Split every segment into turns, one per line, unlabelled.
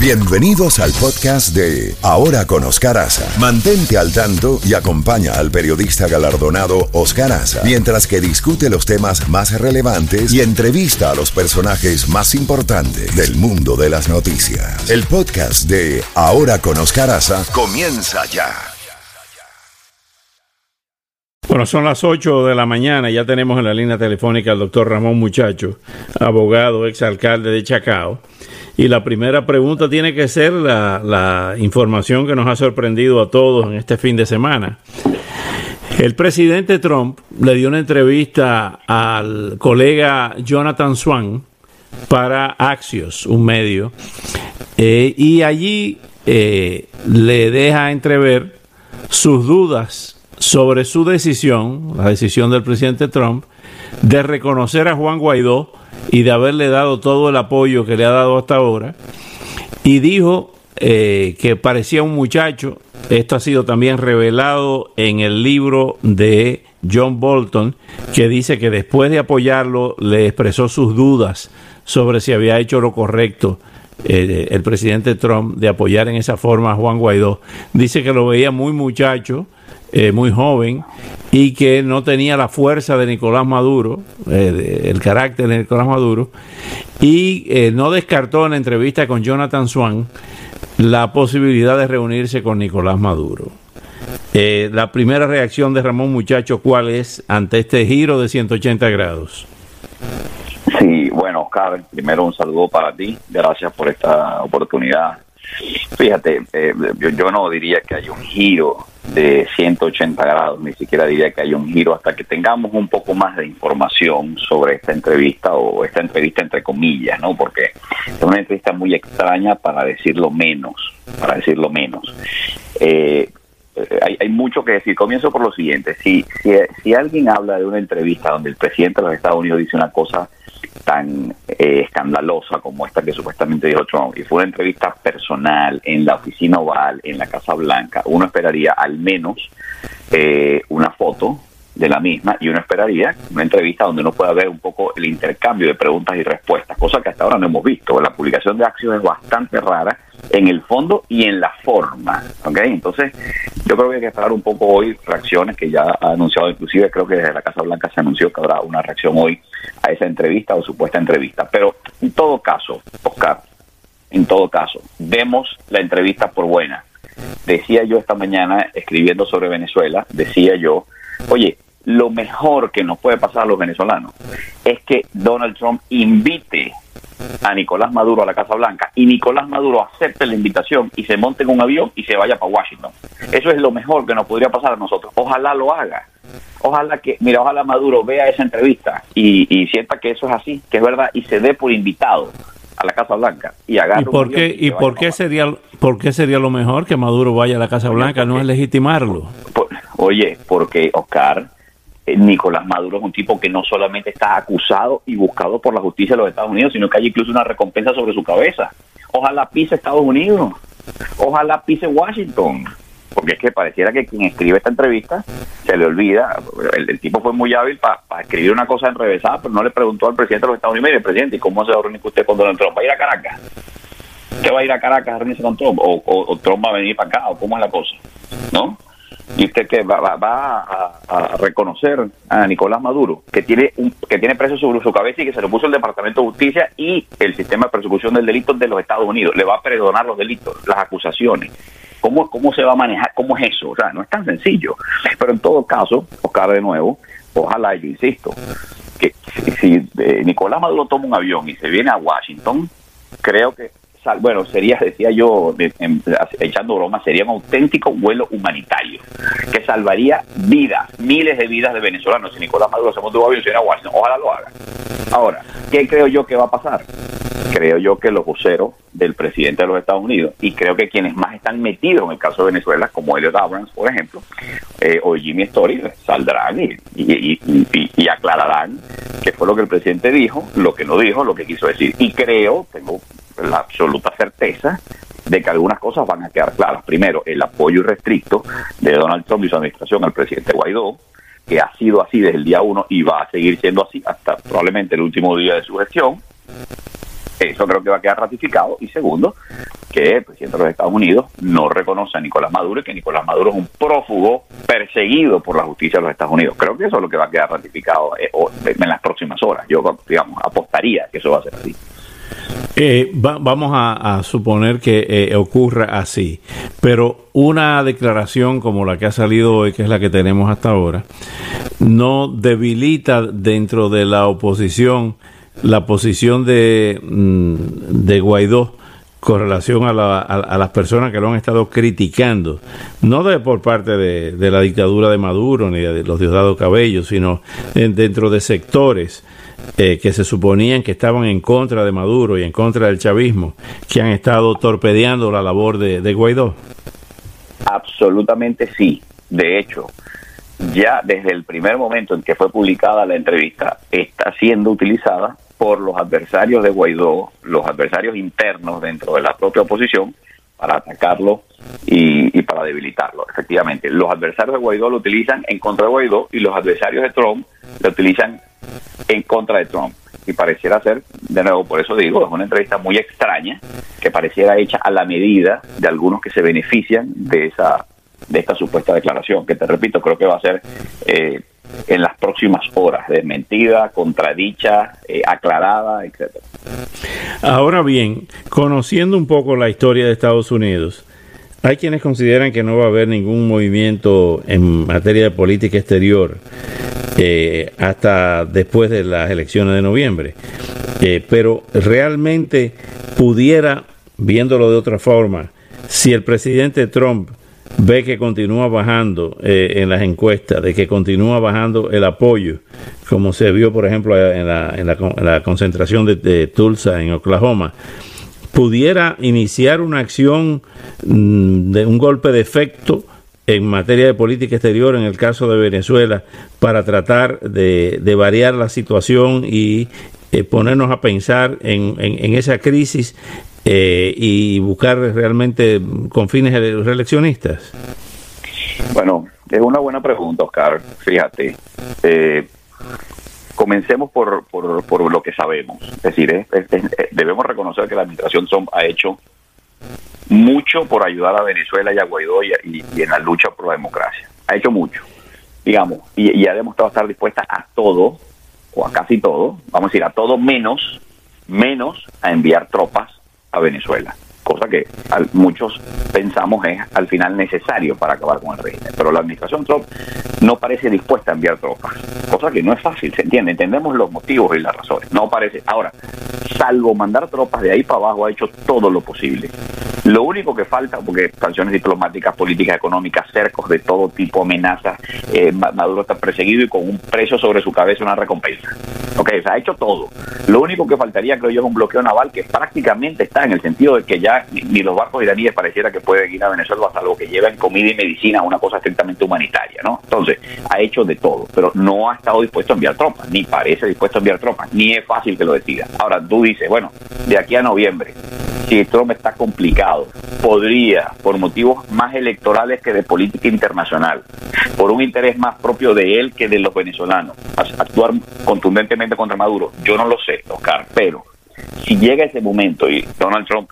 Bienvenidos al podcast de Ahora con Oscar Aza. Mantente al tanto y acompaña al periodista galardonado Oscar Aza mientras que discute los temas más relevantes y entrevista a los personajes más importantes del mundo de las noticias. El podcast de Ahora con Oscar Aza comienza ya.
Bueno, son las 8 de la mañana, ya tenemos en la línea telefónica al doctor Ramón Muchacho, abogado, exalcalde de Chacao. Y la primera pregunta tiene que ser la, información que nos ha sorprendido a todos en este fin de semana. El presidente Trump le dio una entrevista al colega Jonathan Swan para Axios, un medio, eh, y allí eh, le deja entrever sus dudas sobre su decisión, la decisión del presidente Trump, de reconocer a Juan Guaidó y de haberle dado todo el apoyo que le ha dado hasta ahora. Y dijo eh, que parecía un muchacho, esto ha sido también revelado en el libro de John Bolton, que dice que después de apoyarlo le expresó sus dudas sobre si había hecho lo correcto eh, el presidente Trump de apoyar en esa forma a Juan Guaidó. Dice que lo veía muy muchacho, eh, muy joven y que no tenía la fuerza de Nicolás Maduro, eh, el carácter de Nicolás Maduro, y eh, no descartó en la entrevista con Jonathan Swan la posibilidad de reunirse con Nicolás Maduro. la primera reacción de Ramón Muchacho, ¿cuál es ante este giro de 180 grados?
Sí, bueno, Oscar, primero un saludo para ti, gracias por esta oportunidad. Fíjate, yo, yo no diría que hay un giro de 180 grados, ni siquiera diría que hay un giro hasta que tengamos un poco más de información sobre esta entrevista o esta entrevista entre comillas, ¿no? Porque es una entrevista muy extraña para decirlo menos, para decirlo menos. Eh, hay, hay, mucho que decir. Comienzo por lo siguiente. Si, si, si alguien habla de una entrevista donde el presidente de los Estados Unidos dice una cosa tan eh, escandalosa como esta que supuestamente dijo Trump, y fue una entrevista personal en la oficina oval, en la Casa Blanca, uno esperaría al menos eh, una foto de la misma y uno esperaría una entrevista donde uno pueda ver un poco el intercambio de preguntas y respuestas, cosa que hasta ahora no hemos visto. La publicación de Axios es bastante rara en el fondo y en la forma. ¿ok? Entonces, yo creo que hay que esperar un poco hoy reacciones que ya ha anunciado, inclusive creo que desde la Casa Blanca se anunció que habrá una reacción hoy a esa entrevista o supuesta entrevista. Pero en todo caso, Oscar, en todo caso, vemos la entrevista por buena. Decía yo esta mañana, escribiendo sobre Venezuela, decía yo, oye, lo mejor que nos puede pasar a los venezolanos es que Donald Trump invite a Nicolás Maduro a la Casa Blanca y Nicolás Maduro acepte la invitación y se monte en un avión y se vaya para Washington. Eso es lo mejor que nos podría pasar a nosotros. Ojalá lo haga. Ojalá que, mira, ojalá Maduro vea esa entrevista y, sienta que eso es así, que es verdad, y se dé por invitado a la Casa Blanca y haga
¿Y por qué, y, por qué sería por qué sería lo mejor que Maduro vaya a la Casa Blanca? no es legitimarlo.
oye, porque Oscar Nicolás Maduro es un tipo que no solamente está acusado y buscado por la justicia de los Estados Unidos, sino que hay incluso una recompensa sobre su cabeza. Ojalá pise Estados Unidos, ojalá pise Washington, porque es que pareciera que quien escribe esta entrevista se le olvida. El, tipo fue muy hábil para escribir una cosa enrevesada, pero no le preguntó al presidente de los Estados Unidos, mire, presidente, ¿y cómo se va a reunir usted con Donald Trump? ¿Va a ir a Caracas? ¿Qué va a ir a Caracas a reunirse con Trump? ¿O, o Trump va a venir para acá? ¿O cómo es la cosa? ¿No? Y usted que va, va, a, reconocer a Nicolás Maduro que tiene un, que tiene preso sobre su cabeza y que se lo puso el Departamento de Justicia y el sistema de persecución del delito de los Estados Unidos. Le va a perdonar los delitos las acusaciones. Cómo cómo se va a manejar cómo es eso o sea no es tan sencillo. Pero en todo caso Oscar de nuevo ojalá yo insisto que si, eh, Nicolás Maduro toma un avión y se viene a Washington creo que bueno, sería, decía yo, echando broma, sería un auténtico vuelo humanitario que salvaría vidas, miles de vidas de venezolanos. Si Nicolás Maduro se monta un avión, a Washington, ojalá lo haga. Ahora, ¿qué creo yo que va a pasar? Creo yo que los voceros del presidente de los Estados Unidos y creo que quienes más están metidos en el caso de Venezuela, como Elliot Abrams, por ejemplo, eh, o Jimmy Story, saldrán y, y, aclararán qué fue lo que el presidente dijo, lo que no dijo, lo que quiso decir. Y creo, tengo la absoluta certeza de que algunas cosas van a quedar claras. Primero, el apoyo irrestricto de Donald Trump y su administración al presidente Guaidó, que ha sido así desde el día uno y va a seguir siendo así hasta probablemente el último día de su gestión. Eso creo que va a quedar ratificado. Y segundo, que el presidente de los Estados Unidos no reconoce a Nicolás Maduro y que Nicolás Maduro es un prófugo perseguido por la justicia de los Estados Unidos. Creo que eso es lo que va a quedar ratificado eh, en las próximas horas. Yo, digamos, apostaría que eso va a ser así.
Eh, vamos a, suponer que eh, ocurra así, pero una declaración como la que ha salido hoy, que es la que tenemos hasta ahora, no debilita dentro de la oposición la posición de, mm, de Guaidó con relación a, las personas que lo han estado criticando, no de, por parte de, la dictadura de Maduro ni de los Diosdado Cabello, sino dentro de sectores eh, que se suponían que estaban en contra de Maduro y en contra del chavismo, que han estado torpedeando la labor de, de Guaidó?
Absolutamente sí. De hecho, ya desde el primer momento en que fue publicada la entrevista, está siendo utilizada por los adversarios de Guaidó, los adversarios internos dentro de la propia oposición, para atacarlo y, para debilitarlo. Efectivamente, los adversarios de Guaidó lo utilizan en contra de Guaidó y los adversarios de Trump lo utilizan en contra de Trump. Y pareciera ser, de nuevo, por eso digo, es una entrevista muy extraña, que pareciera hecha a la medida de algunos que se benefician de esa de esta supuesta declaración, que te repito, creo que va a ser eh, en las próximas horas, desmentida, contradicha, eh, aclarada, etcétera.
Ahora bien, conociendo un poco la historia de Estados Unidos, hay quienes consideran que no va a haber ningún movimiento en materia de política exterior eh, hasta después de las elecciones de noviembre. Eh, pero realmente pudiera, viéndolo de otra forma, si el presidente Trump ve que continúa bajando eh, en las encuestas, de que continúa bajando el apoyo, como se vio, por ejemplo, en la, en la, concentración de, Tulsa en Oklahoma, pudiera iniciar una acción mm, de un golpe de efecto en materia de política exterior en el caso de Venezuela para tratar de, variar la situación y eh, ponernos a pensar en, en, esa crisis eh, y buscar realmente con fines reeleccionistas?
Bueno, es una buena pregunta, Oscar. Fíjate, eh, comencemos por, por, por, lo que sabemos. Es decir, debemos reconocer que la administración Trump ha hecho mucho por ayudar a Venezuela y a Guaidó y, en la lucha por la democracia. Ha hecho mucho, digamos, y, y ha demostrado estar dispuesta a todo o a casi todo, vamos a decir a todo menos, menos a enviar tropas a Venezuela cosa que muchos pensamos es al final necesario para acabar con el régimen. Pero la administración Trump no parece dispuesta a enviar tropas, cosa que no es fácil, se entiende, entendemos los motivos y las razones, no parece. Ahora, salvo mandar tropas de ahí para abajo, ha hecho todo lo posible. Lo único que falta, porque sanciones diplomáticas, políticas económicas, cercos de todo tipo, amenazas, eh, Maduro está perseguido y con un precio sobre su cabeza una recompensa. Ok, se ha hecho todo. Lo único que faltaría, creo yo, es un bloqueo naval que prácticamente está en el sentido de que ya ni, los barcos iraníes pareciera que pueden ir a Venezuela, algo que lleven comida y medicina, una cosa estrictamente humanitaria, ¿no? Entonces, ha hecho de todo, pero no ha estado dispuesto a enviar tropas, ni parece dispuesto a enviar tropas, ni es fácil que lo decida. Ahora, tú dices, bueno, de aquí a noviembre, si Trump está complicado, podría, por motivos más electorales que de política internacional, por un interés más propio de él que de los venezolanos, actuar contundentemente contra Maduro. Yo no lo sé, Oscar, pero si llega ese momento y Donald Trump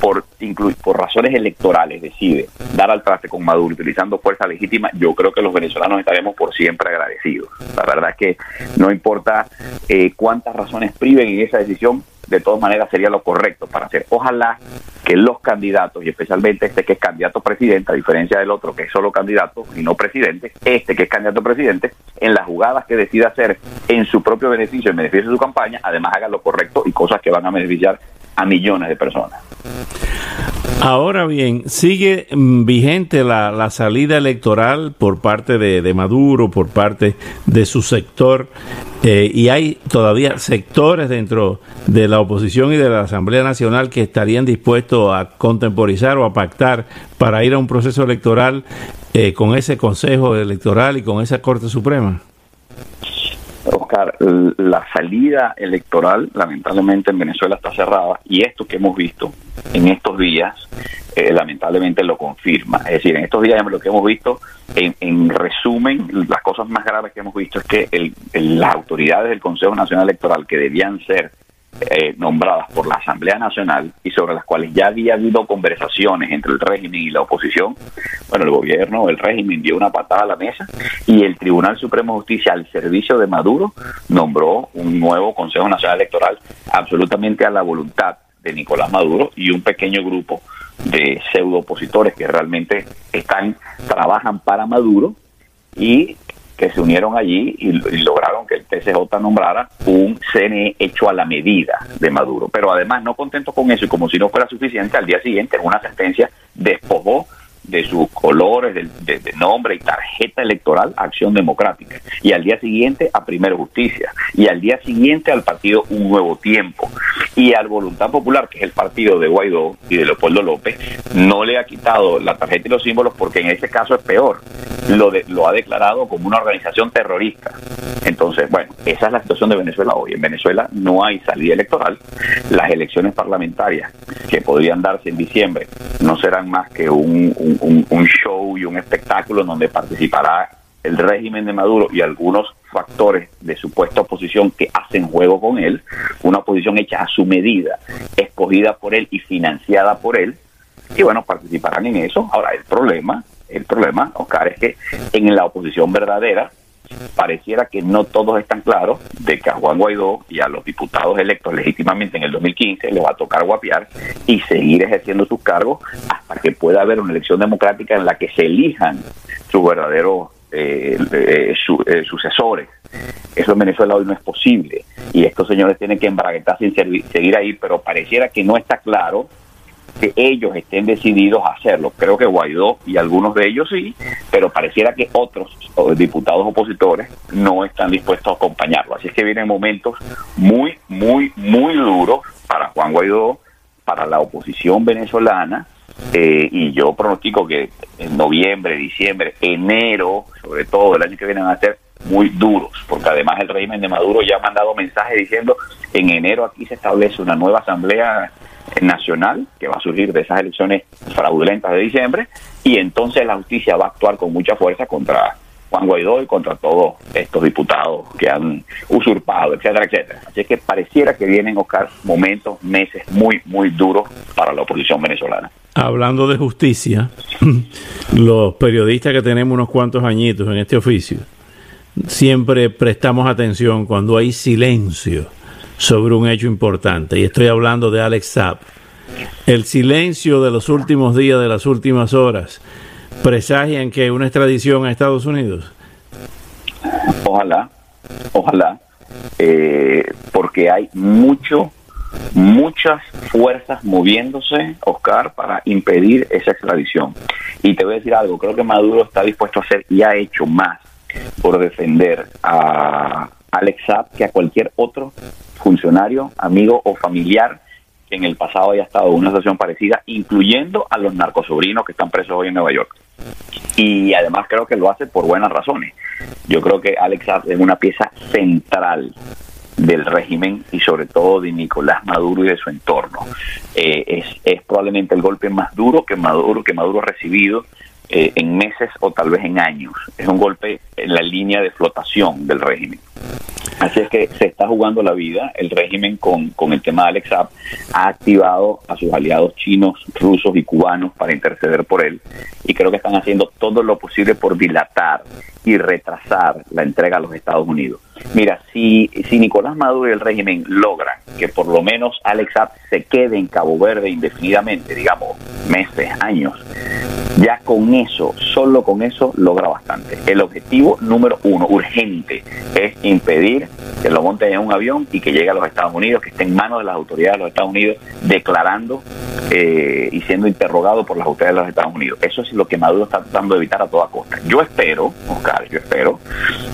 por incluir por razones electorales decide dar al traste con Maduro utilizando fuerza legítima, yo creo que los venezolanos estaremos por siempre agradecidos. La verdad es que no importa eh, cuántas razones priven en esa decisión, de todas maneras sería lo correcto para hacer. Ojalá que los candidatos, y especialmente este que es candidato presidente, a diferencia del otro que es solo candidato y no presidente, este que es candidato presidente, en las jugadas que decida hacer en su propio beneficio, en beneficio de su campaña, además haga lo correcto y cosas que van a beneficiar a millones de personas.
Ahora bien, sigue mm, vigente la, la salida electoral por parte de, Maduro, por parte de su sector, eh, y hay todavía sectores dentro de la oposición y de la Asamblea Nacional que estarían dispuestos a contemporizar o a pactar para ir a un proceso electoral eh, con ese Consejo Electoral y con esa Corte Suprema.
Oscar, la salida electoral lamentablemente en Venezuela está cerrada y esto que hemos visto en estos días eh, lamentablemente lo confirma. Es decir, en estos días lo que hemos visto, en, resumen, las cosas más graves que hemos visto es que las autoridades del Consejo Nacional Electoral, que debían ser eh, nombradas por la Asamblea Nacional y sobre las cuales ya había habido conversaciones entre el régimen y la oposición, bueno, el gobierno, el régimen dio una patada a la mesa y el Tribunal Supremo de Justicia al servicio de Maduro nombró un nuevo Consejo Nacional Electoral absolutamente a la voluntad de Nicolás Maduro y un pequeño grupo de pseudo opositores que realmente están trabajan para Maduro y que se unieron allí y, lograron que el TCJ nombrara un CNE hecho a la medida de Maduro. Pero además, no contento con eso y como si no fuera suficiente, al día siguiente, en una sentencia, despojó de sus colores, de, nombre y tarjeta electoral Acción Democrática. Y al día siguiente a Primero Justicia. Y al día siguiente al partido Un Nuevo Tiempo. Y al Voluntad Popular, que es el partido de Guaidó y de Leopoldo López, no le ha quitado la tarjeta y los símbolos porque en ese caso es peor. Lo, de, lo ha declarado como una organización terrorista. Entonces, bueno, esa es la situación de Venezuela hoy. En Venezuela no hay salida electoral. Las elecciones parlamentarias que podrían darse en diciembre no serán más que un un, show y un espectáculo en donde participará el régimen de Maduro y algunos factores de supuesta oposición que hacen juego con él, una oposición hecha a su medida, escogida por él y financiada por él, y bueno, participarán en eso. Ahora, el problema, el problema, Oscar, es que en la oposición verdadera, pareciera que no todos están claros de que a Juan Guaidó y a los diputados electos legítimamente en el 2015 les va a tocar guapiar y seguir ejerciendo sus cargos hasta que pueda haber una elección democrática en la que se elijan sus verdaderos eh, eh, eh, sucesores. Eso en Venezuela hoy no es posible y estos señores tienen que embraguetarse y seguir ahí, pero pareciera que no está claro que ellos estén decididos a hacerlo. Creo que Guaidó y algunos de ellos sí, pero pareciera que otros diputados opositores no están dispuestos a acompañarlo. Así es que vienen momentos muy, muy, muy duros para Juan Guaidó, para la oposición venezolana, eh, y yo pronostico que en noviembre, diciembre, enero, sobre todo el año que vienen a ser muy duros, porque además el régimen de Maduro ya ha mandado mensajes diciendo en enero aquí se establece una nueva asamblea nacional que va a surgir de esas elecciones fraudulentas de diciembre y entonces la justicia va a actuar con mucha fuerza contra Juan Guaidó y contra todos estos diputados que han usurpado, etcétera, etcétera. Así que pareciera que vienen, Oscar, momentos, meses muy, muy duros para la oposición venezolana.
Hablando de justicia, los periodistas que tenemos unos cuantos añitos en este oficio, siempre prestamos atención cuando hay silencio sobre un hecho importante. Y estoy hablando de Alex Zapp. El silencio de los últimos días, de las últimas horas, presagian que una extradición a Estados Unidos.
Ojalá, ojalá, eh, porque hay mucho, muchas fuerzas moviéndose, Oscar, para impedir esa extradición. Y te voy a decir algo, creo que Maduro está dispuesto a hacer y ha hecho más por defender a Alex Zapp que a cualquier otro funcionario, amigo o familiar que en el pasado haya estado en una situación parecida, incluyendo a los narcosobrinos que están presos hoy en Nueva York. Y además creo que lo hace por buenas razones. Yo creo que Alex es una pieza central del régimen y sobre todo de Nicolás Maduro y de su entorno. Eh, es, es probablemente el golpe más duro que Maduro, que Maduro ha recibido eh, en meses o tal vez en años. Es un golpe en la línea de flotación del régimen. Así es que se está jugando la vida. El régimen con, con el tema de Alex ha activado a sus aliados chinos, rusos y cubanos para interceder por él. Y creo que están haciendo todo lo posible por dilatar y retrasar la entrega a los Estados Unidos. Mira, si, si Nicolás Maduro y el régimen logran que por lo menos Alex Saab se quede en Cabo Verde indefinidamente, digamos, meses, años, ya con eso, solo con eso, logra bastante. El objetivo número uno, urgente, es impedir que lo monten en un avión y que llegue a los Estados Unidos, que esté en manos de las autoridades de los Estados Unidos, declarando eh, y siendo interrogado por las autoridades de los Estados Unidos. Eso es lo que Maduro está tratando de evitar a toda costa. Yo espero, Oscar, yo espero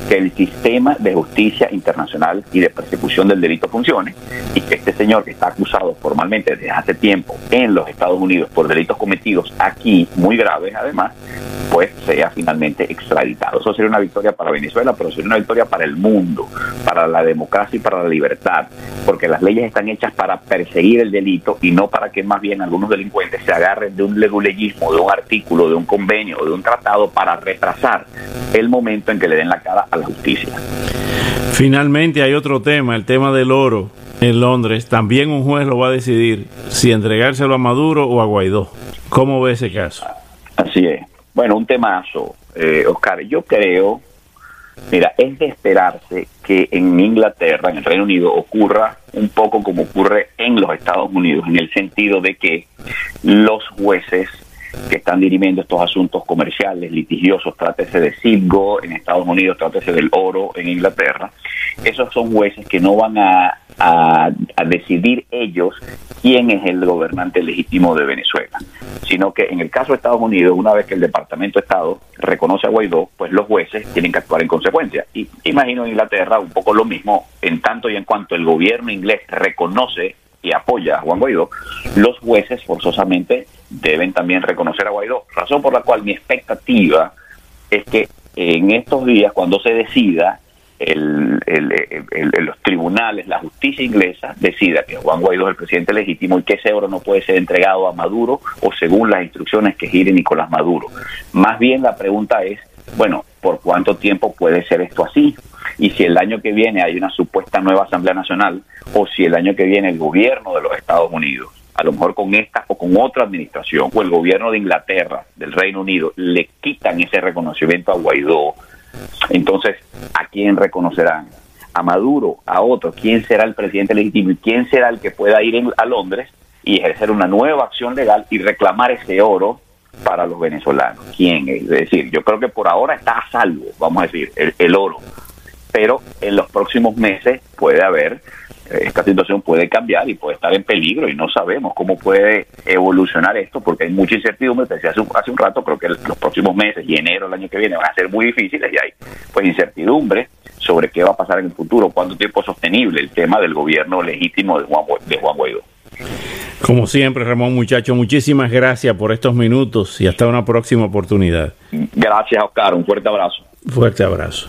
que el sistema de justicia internacional y de persecución del delito funcione y que este señor que está acusado formalmente desde hace tiempo en los Estados Unidos por delitos cometidos aquí, muy graves además, pues sea finalmente extraditado. Eso sería una victoria para Venezuela, pero sería una victoria para el mundo, para la democracia y para la libertad, porque las leyes están hechas para perseguir el delito y no para que más bien algunos delincuentes se agarren de un leguleyismo, de un artículo, de un convenio o de un tratado para retrasar el momento en que le den la cara a la justicia.
Finalmente hay otro tema, el tema del oro en Londres, también un juez lo va a decidir si entregárselo a Maduro o a Guaidó. ¿Cómo ve ese caso?
Así es. Bueno, un temazo, eh, Oscar. Yo creo, mira, es de esperarse que en Inglaterra, en el Reino Unido, ocurra un poco como ocurre en los Estados Unidos, en el sentido de que los jueces que están dirimiendo estos asuntos comerciales, litigiosos, trátese de Citgo en Estados Unidos, trátese del oro en Inglaterra, esos son jueces que no van a, a, decidir ellos quién es el gobernante legítimo de Venezuela, sino que en el caso de Estados Unidos, una vez que el Departamento de Estado reconoce a Guaidó, pues los jueces tienen que actuar en consecuencia. Y imagino en Inglaterra un poco lo mismo, en tanto y en cuanto el gobierno inglés reconoce y apoya a Juan Guaidó, los jueces forzosamente deben también reconocer a Guaidó. Razón por la cual mi expectativa es que en estos días, cuando se decida, el, los tribunales, la justicia inglesa decida que Juan Guaidó es el presidente legítimo y que ese oro no puede ser entregado a Maduro o según las instrucciones que gire Nicolás Maduro. Más bien la pregunta es, bueno, ¿por cuánto tiempo puede ser esto así? Y si el año que viene hay una supuesta nueva Asamblea Nacional o si el año que viene el gobierno de los Estados Unidos a lo mejor con esta o con otra administración, o el gobierno de Inglaterra, del Reino Unido, le quitan ese reconocimiento a Guaidó, entonces, ¿a quién reconocerán? ¿A Maduro? ¿A otro? ¿Quién será el presidente legítimo? ¿Y quién será el que pueda ir a Londres y ejercer una nueva acción legal y reclamar ese oro para los venezolanos? ¿Quién es? Es decir, yo creo que por ahora está a salvo, vamos a decir, el oro. Pero en los próximos meses puede haber esta situación puede cambiar y puede estar en peligro y no sabemos cómo puede evolucionar esto porque hay mucha incertidumbre, te decía hace un, hace un rato, creo que los próximos meses y enero del año que viene van a ser muy difíciles y hay pues incertidumbre sobre qué va a pasar en el futuro, cuánto tiempo es sostenible el tema del gobierno legítimo de Juan, de Juan Guaidó.
Como siempre, Ramón Muchacho, muchísimas gracias por estos minutos y hasta una próxima oportunidad.
Gracias, Oscar. Un fuerte abrazo.
Fuerte abrazo.